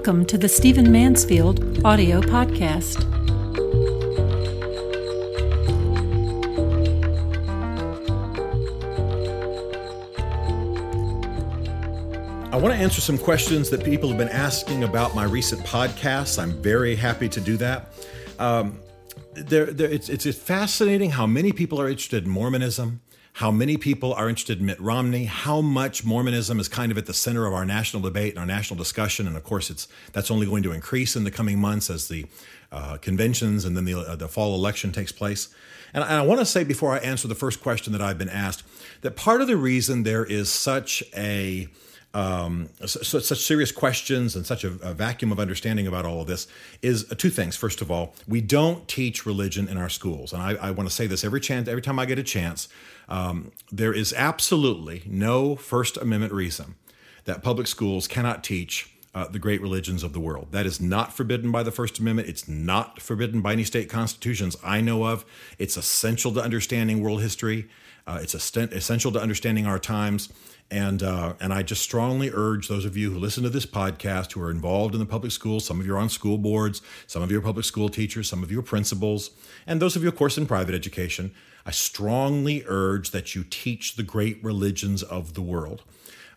Welcome to the Stephen Mansfield audio podcast. I want to answer some questions that people have been asking about my recent podcasts. I'm very happy to do that. Um, there, there, it's, it's fascinating how many people are interested in Mormonism, how many people are interested in Mitt Romney, how much Mormonism is kind of at the center of our national debate and our national discussion, and of course, it's that's only going to increase in the coming months as the uh, conventions and then the, uh, the fall election takes place. And I, I want to say before I answer the first question that I've been asked that part of the reason there is such a um, such, such serious questions and such a, a, vacuum of understanding about all of this is uh, two things. First of all, we don't teach religion in our schools, and I, I want to say this every chance, every time I get a chance. Um, there is absolutely no First Amendment reason that public schools cannot teach uh, the great religions of the world. That is not forbidden by the First Amendment. It's not forbidden by any state constitutions I know of. It's essential to understanding world history. Uh, it's essential to understanding our times. And uh, and I just strongly urge those of you who listen to this podcast who are involved in the public schools. Some of you are on school boards. Some of you are public school teachers. Some of you are principals, and those of you, of course, in private education. I strongly urge that you teach the great religions of the world,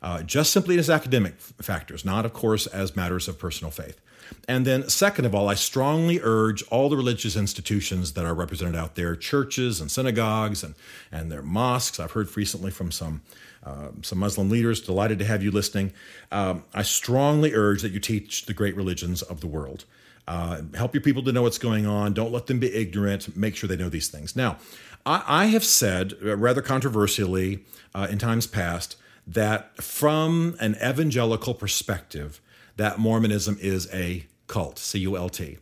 uh, just simply as academic factors, not, of course, as matters of personal faith. And then, second of all, I strongly urge all the religious institutions that are represented out there, churches and synagogues and, and their mosques. I've heard recently from some, uh, some Muslim leaders, delighted to have you listening. Um, I strongly urge that you teach the great religions of the world. Uh, help your people to know what's going on. Don't let them be ignorant. Make sure they know these things. Now, I, I have said, uh, rather controversially uh, in times past, that from an evangelical perspective, that Mormonism is a cult, C U L T.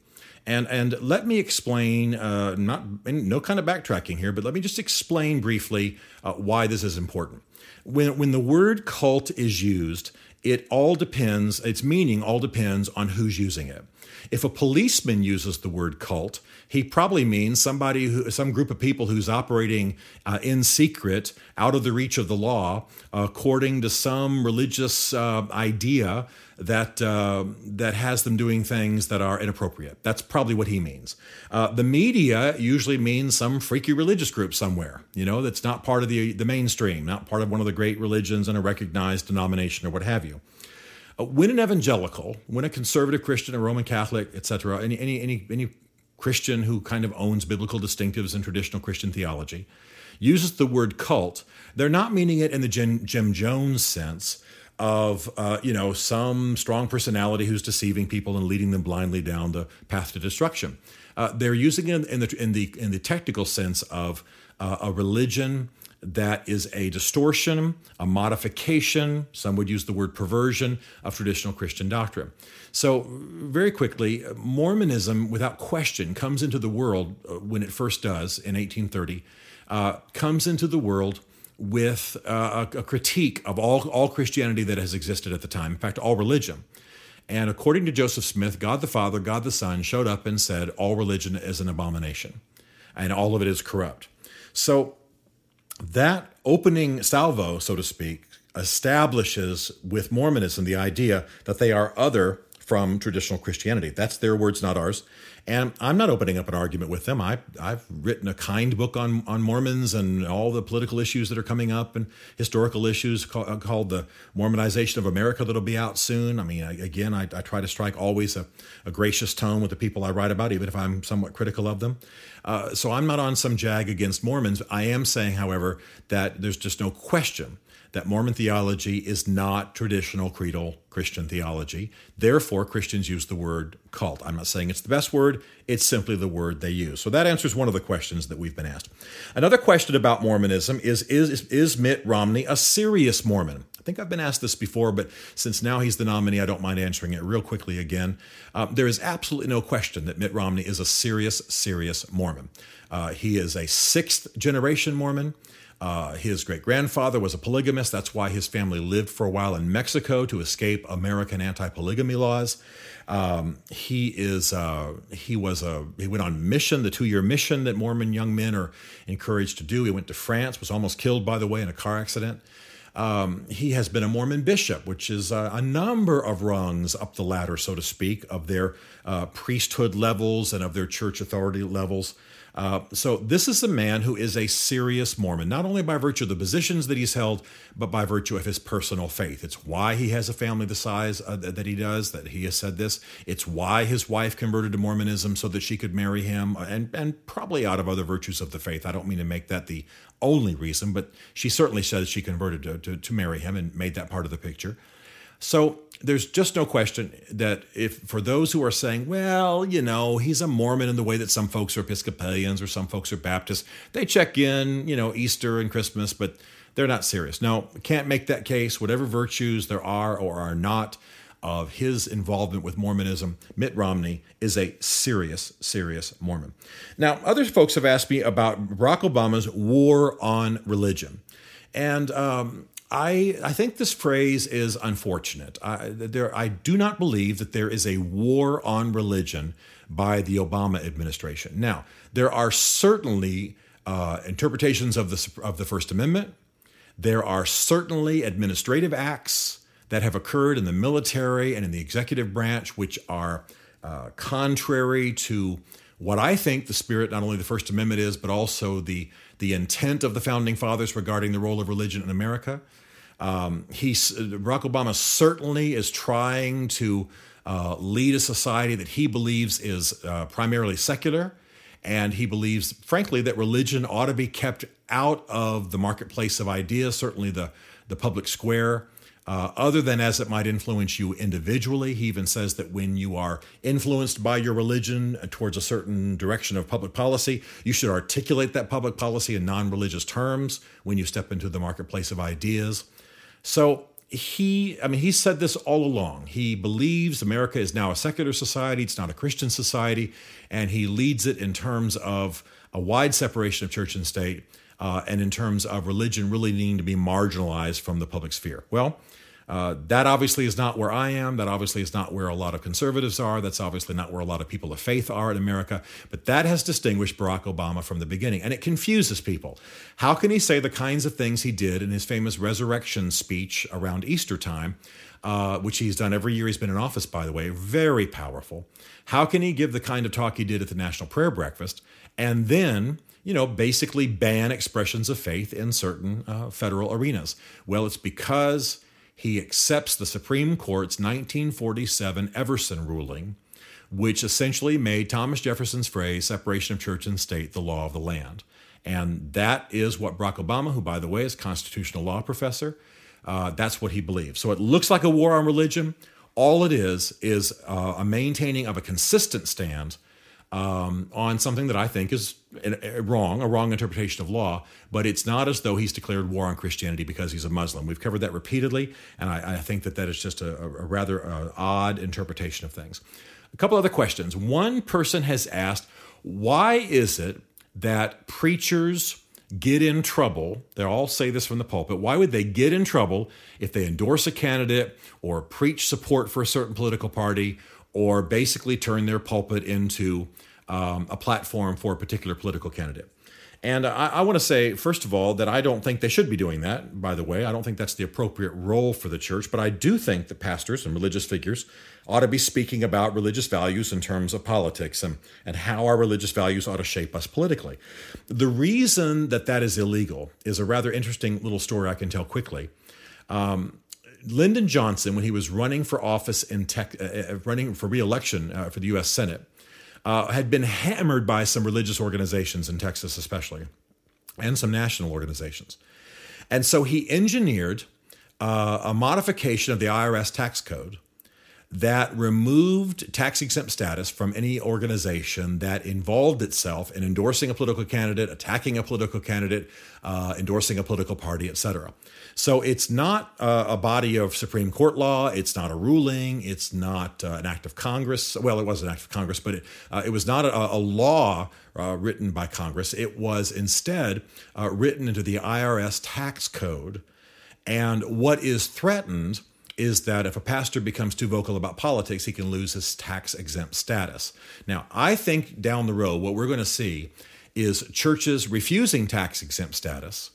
And, and let me explain, uh, not no kind of backtracking here, but let me just explain briefly uh, why this is important. When, when the word cult is used, it all depends, its meaning all depends on who's using it. If a policeman uses the word cult, he probably means somebody who, some group of people who's operating uh, in secret, out of the reach of the law, according to some religious uh, idea that uh, that has them doing things that are inappropriate. That's probably what he means. Uh, the media usually means some freaky religious group somewhere, you know, that's not part of the the mainstream, not part of one of the great religions and a recognized denomination or what have you. Uh, when an evangelical, when a conservative Christian, a Roman Catholic, etc., any any any any Christian who kind of owns biblical distinctives and traditional Christian theology uses the word cult, they're not meaning it in the Jim, Jim Jones sense of uh, you know some strong personality who's deceiving people and leading them blindly down the path to destruction. Uh, they're using it in the in the in the technical sense of uh, a religion that is a distortion, a modification, some would use the word perversion of traditional Christian doctrine. So, very quickly, Mormonism, without question, comes into the world uh, when it first does in 1830, uh, comes into the world with uh, a, a critique of all, all Christianity that has existed at the time, in fact, all religion. And according to Joseph Smith, God the Father, God the Son showed up and said, All religion is an abomination, and all of it is corrupt. So that opening salvo, so to speak, establishes with Mormonism the idea that they are other from traditional Christianity. That's their words, not ours. And I'm not opening up an argument with them. I, I've written a kind book on, on Mormons and all the political issues that are coming up and historical issues called, uh, called The Mormonization of America that'll be out soon. I mean, again, I, I try to strike always a, a, gracious tone with the people I write about, even if I'm somewhat critical of them. Uh, so I'm not on some jag against Mormons. I am saying, however, that there's just no question that Mormon theology is not traditional creedal Christian theology. Therefore, Christians use the word cult. I'm not saying it's the best word, it's simply the word they use. So that answers one of the questions that we've been asked. Another question about Mormonism is Is, is Mitt Romney a serious Mormon? I think I've been asked this before, but since now he's the nominee, I don't mind answering it real quickly again. Uh, there is absolutely no question that Mitt Romney is a serious, serious Mormon. Uh, he is a sixth generation Mormon. Uh, his great grandfather was a polygamist. That's why his family lived for a while in Mexico to escape American anti polygamy laws. Um, he is uh, he was a he went on mission, the two year mission that Mormon young men are encouraged to do. He went to France, was almost killed by the way in a car accident. Um, he has been a Mormon bishop, which is a, a, number of rungs up the ladder, so to speak, of their uh, priesthood levels and of their church authority levels. Uh, so this is a man who is a serious Mormon, not only by virtue of the positions that he's held, but by virtue of his personal faith. It's why he has a family the size uh, that he does, that he has said this. It's why his wife converted to Mormonism so that she could marry him, uh, and, and probably out of other virtues of the faith. I don't mean to make that the only reason, but she certainly says she converted to, to, to marry him and made that part of the picture. So there's just no question that if for those who are saying, well, you know, he's a Mormon in the way that some folks are Episcopalians or some folks are Baptists, they check in, you know, Easter and Christmas, but they're not serious. No, can't make that case. Whatever virtues there are or are not of his involvement with Mormonism, Mitt Romney is a serious, serious Mormon. Now, other folks have asked me about Barack Obama's war on religion. And um, I, I think this phrase is unfortunate. I, there, I do not believe that there is a war on religion by the Obama administration. Now, there are certainly uh, interpretations of the, of the First Amendment. There are certainly administrative acts that have occurred in the military and in the executive branch which are uh, contrary to what I think the spirit, not only the First Amendment is, but also the, the intent of the founding fathers regarding the role of religion in America. Um, Barack Obama certainly is trying to uh, lead a society that he believes is uh, primarily secular. And he believes, frankly, that religion ought to be kept out of the marketplace of ideas, certainly the, the public square. Uh, other than as it might influence you individually. He even says that when you are influenced by your religion towards a certain direction of public policy, you should articulate that public policy in non religious terms when you step into the marketplace of ideas. So he, I mean, he said this all along. He believes America is now a secular society, it's not a Christian society, and he leads it in terms of a wide separation of church and state, uh, and in terms of religion really needing to be marginalized from the public sphere. Well, uh, that obviously is not where I am. That obviously is not where a lot of conservatives are. That's obviously not where a lot of people of faith are in America. But that has distinguished Barack Obama from the beginning. And it confuses people. How can he say the kinds of things he did in his famous resurrection speech around Easter time? Uh, which he's done every year he's been in office, by the way, very powerful. How can he give the kind of talk he did at the National Prayer Breakfast and then, you know, basically ban expressions of faith in certain uh, federal arenas? Well, it's because he accepts the Supreme Court's 1947 Everson ruling, which essentially made Thomas Jefferson's phrase, separation of church and state, the law of the land. And that is what Barack Obama, who, by the way, is constitutional law professor, uh, that's what he believes. So it looks like a war on religion. All it is is uh, a maintaining of a consistent stand um, on something that I think is wrong, a wrong interpretation of law, but it's not as though he's declared war on Christianity because he's a Muslim. We've covered that repeatedly, and I, I think that that is just a, a rather uh, odd interpretation of things. A couple other questions. One person has asked, why is it that preachers get in trouble? They all say this from the pulpit. Why would they get in trouble if they endorse a candidate or preach support for a certain political party or basically turn their pulpit into um, a platform for a particular political candidate. And I, I want to say, first of all, that I don't think they should be doing that, by the way. I don't think that's the appropriate role for the church, but I do think that pastors and religious figures ought to be speaking about religious values in terms of politics and, and how our religious values ought to shape us politically. The reason that that is illegal is a rather interesting little story I can tell quickly. Um, Lyndon Johnson, when he was running for office in tech, uh, uh running for reelection uh, for the U.S. Senate, uh, had been hammered by some religious organizations in Texas, especially, and some national organizations. And so he engineered uh, a modification of the IRS tax code that removed tax exempt status from any organization that involved itself in endorsing a political candidate, attacking a political candidate, uh, endorsing a political party, etc. So it's not uh, a body of Supreme Court law. It's not a ruling. It's not uh, an act of Congress. Well, it was an act of Congress, but it, uh, it was not a, a law uh, written by Congress. It was instead uh, written into the IRS tax code. And what is threatened is that if a pastor becomes too vocal about politics, he can lose his tax exempt status. Now, I think down the road, what we're going to see is churches refusing tax exempt status.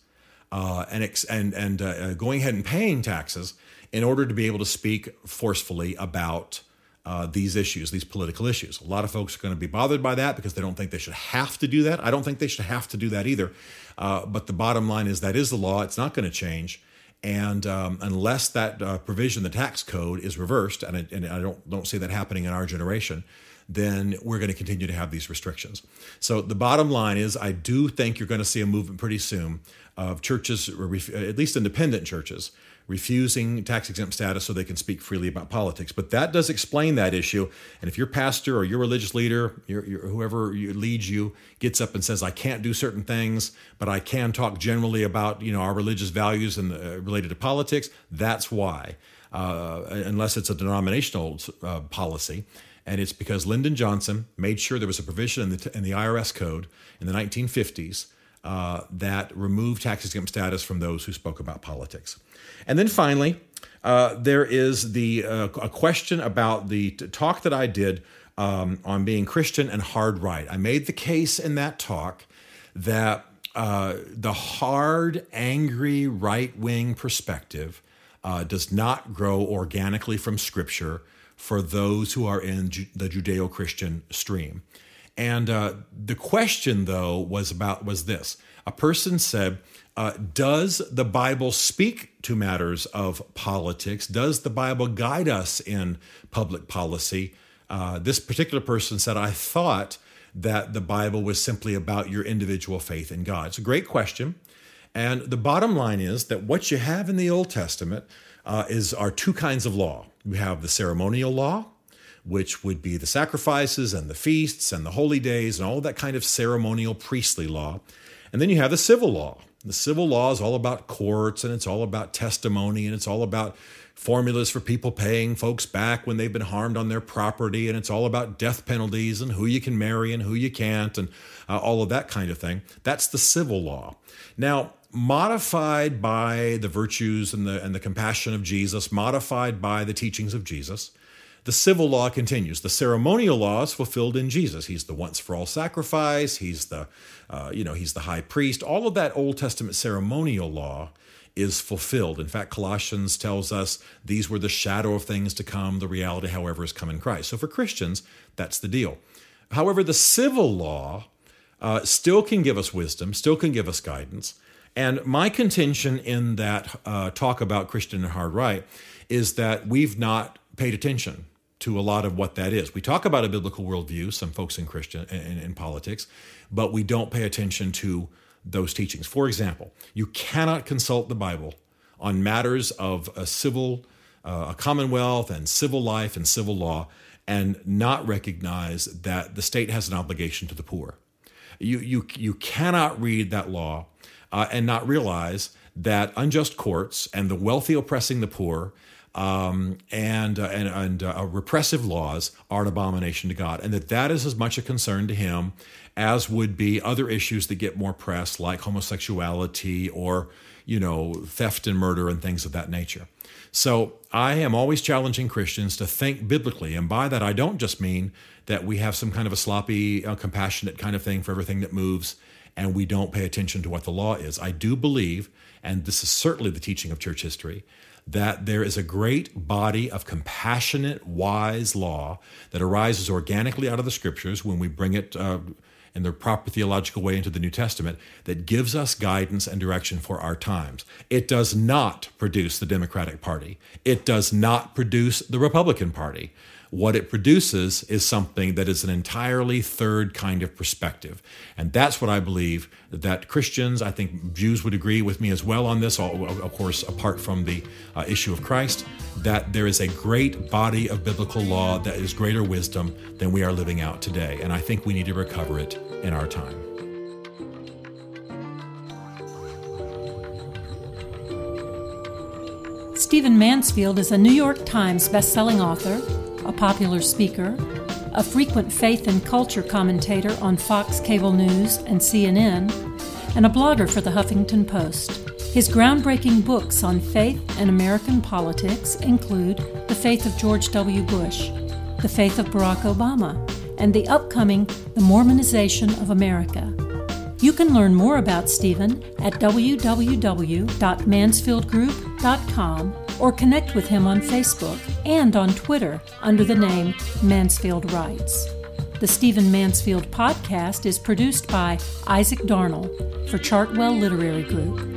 uh, and ex- and and uh, going ahead and paying taxes in order to be able to speak forcefully about uh, these issues, these political issues. A lot of folks are going to be bothered by that because they don't think they should have to do that. I don't think they should have to do that either. Uh, but the bottom line is that is the law. It's not going to change. And um, unless that uh, provision, the tax code, is reversed, and, it, and I don't don't see that happening in our generation, then we're going to continue to have these restrictions. So the bottom line is, I do think you're going to see a movement pretty soon of churches, at least independent churches, refusing tax exempt status so they can speak freely about politics. But that does explain that issue. And if your pastor or your religious leader, your, your, whoever leads you, gets up and says, "I can't do certain things, but I can talk generally about you know our religious values and uh, related to politics," that's why. Uh, unless it's a denominational uh, policy. And it's because Lyndon Johnson made sure there was a provision in the, in the IRS code in the 1950s uh, that removed tax exempt status from those who spoke about politics. And then finally, uh, there is the uh, a question about the talk that I did um, on being Christian and hard right. I made the case in that talk that uh, the hard, angry right wing perspective uh, does not grow organically from Scripture for those who are in Ju- the Judeo Christian stream. And uh, the question, though, was about was this: a person said, uh, "Does the Bible speak to matters of politics? Does the Bible guide us in public policy?" Uh, this particular person said, "I thought that the Bible was simply about your individual faith in God." It's a great question, and the bottom line is that what you have in the Old Testament uh, is are two kinds of law. You have the ceremonial law, which would be the sacrifices and the feasts and the holy days and all that kind of ceremonial priestly law. And then you have the civil law. The civil law is all about courts and it's all about testimony and it's all about formulas for people paying folks back when they've been harmed on their property and it's all about death penalties and who you can marry and who you can't and uh, all of that kind of thing. That's the civil law. Now, modified by the virtues and the and the compassion of Jesus, modified by the teachings of Jesus, the civil law continues. The ceremonial law is fulfilled in Jesus. He's the once for all sacrifice. He's the, uh, you know, he's the high priest. All of that Old Testament ceremonial law is fulfilled. In fact, Colossians tells us these were the shadow of things to come. The reality, however, is come in Christ. So for Christians, that's the deal. However, the civil law uh, still can give us wisdom, still can give us guidance. And my contention in that uh, talk about Christian and hard right is that we've not paid attention to a lot of what that is. We talk about a biblical worldview, some folks in Christian in, in politics, but we don't pay attention to those teachings. For example, you cannot consult the Bible on matters of a civil, uh, a commonwealth, and civil life and civil law, and not recognize that the state has an obligation to the poor. You you you cannot read that law uh, and not realize that unjust courts and the wealthy oppressing the poor um, and, uh, and, and uh, repressive laws are an abomination to God, and that that is as much a concern to Him as would be other issues that get more press, like homosexuality or you know theft and murder and things of that nature. So I am always challenging Christians to think biblically, and by that I don't just mean that we have some kind of a sloppy, uh, compassionate kind of thing for everything that moves and we don't pay attention to what the law is. I do believe, and this is certainly the teaching of church history, that there is a great body of compassionate, wise law that arises organically out of the scriptures when we bring it uh, in the proper theological way into the New Testament that gives us guidance and direction for our times. It does not produce the Democratic Party, it does not produce the Republican Party. What it produces is something that is an entirely third kind of perspective. And that's what I believe that Christians, I think Jews would agree with me as well on this, of course, apart from the uh, issue of Christ, that there is a great body of biblical law that is greater wisdom than we are living out today. And I think we need to recover it in our time. Stephen Mansfield is a New York Times bestselling author a popular speaker, a frequent faith and culture commentator on Fox Cable News and CNN, and a blogger for the Huffington Post. His groundbreaking books on faith and American politics include The Faith of George W. Bush, The Faith of Barack Obama, and the upcoming The Mormonization of America. You can learn more about Stephen at www.mansfieldgroup.com or connect with him on Facebook and on Twitter under the name Mansfield Writes. The Stephen Mansfield podcast is produced by Isaac Darnell for Chartwell Literary Group.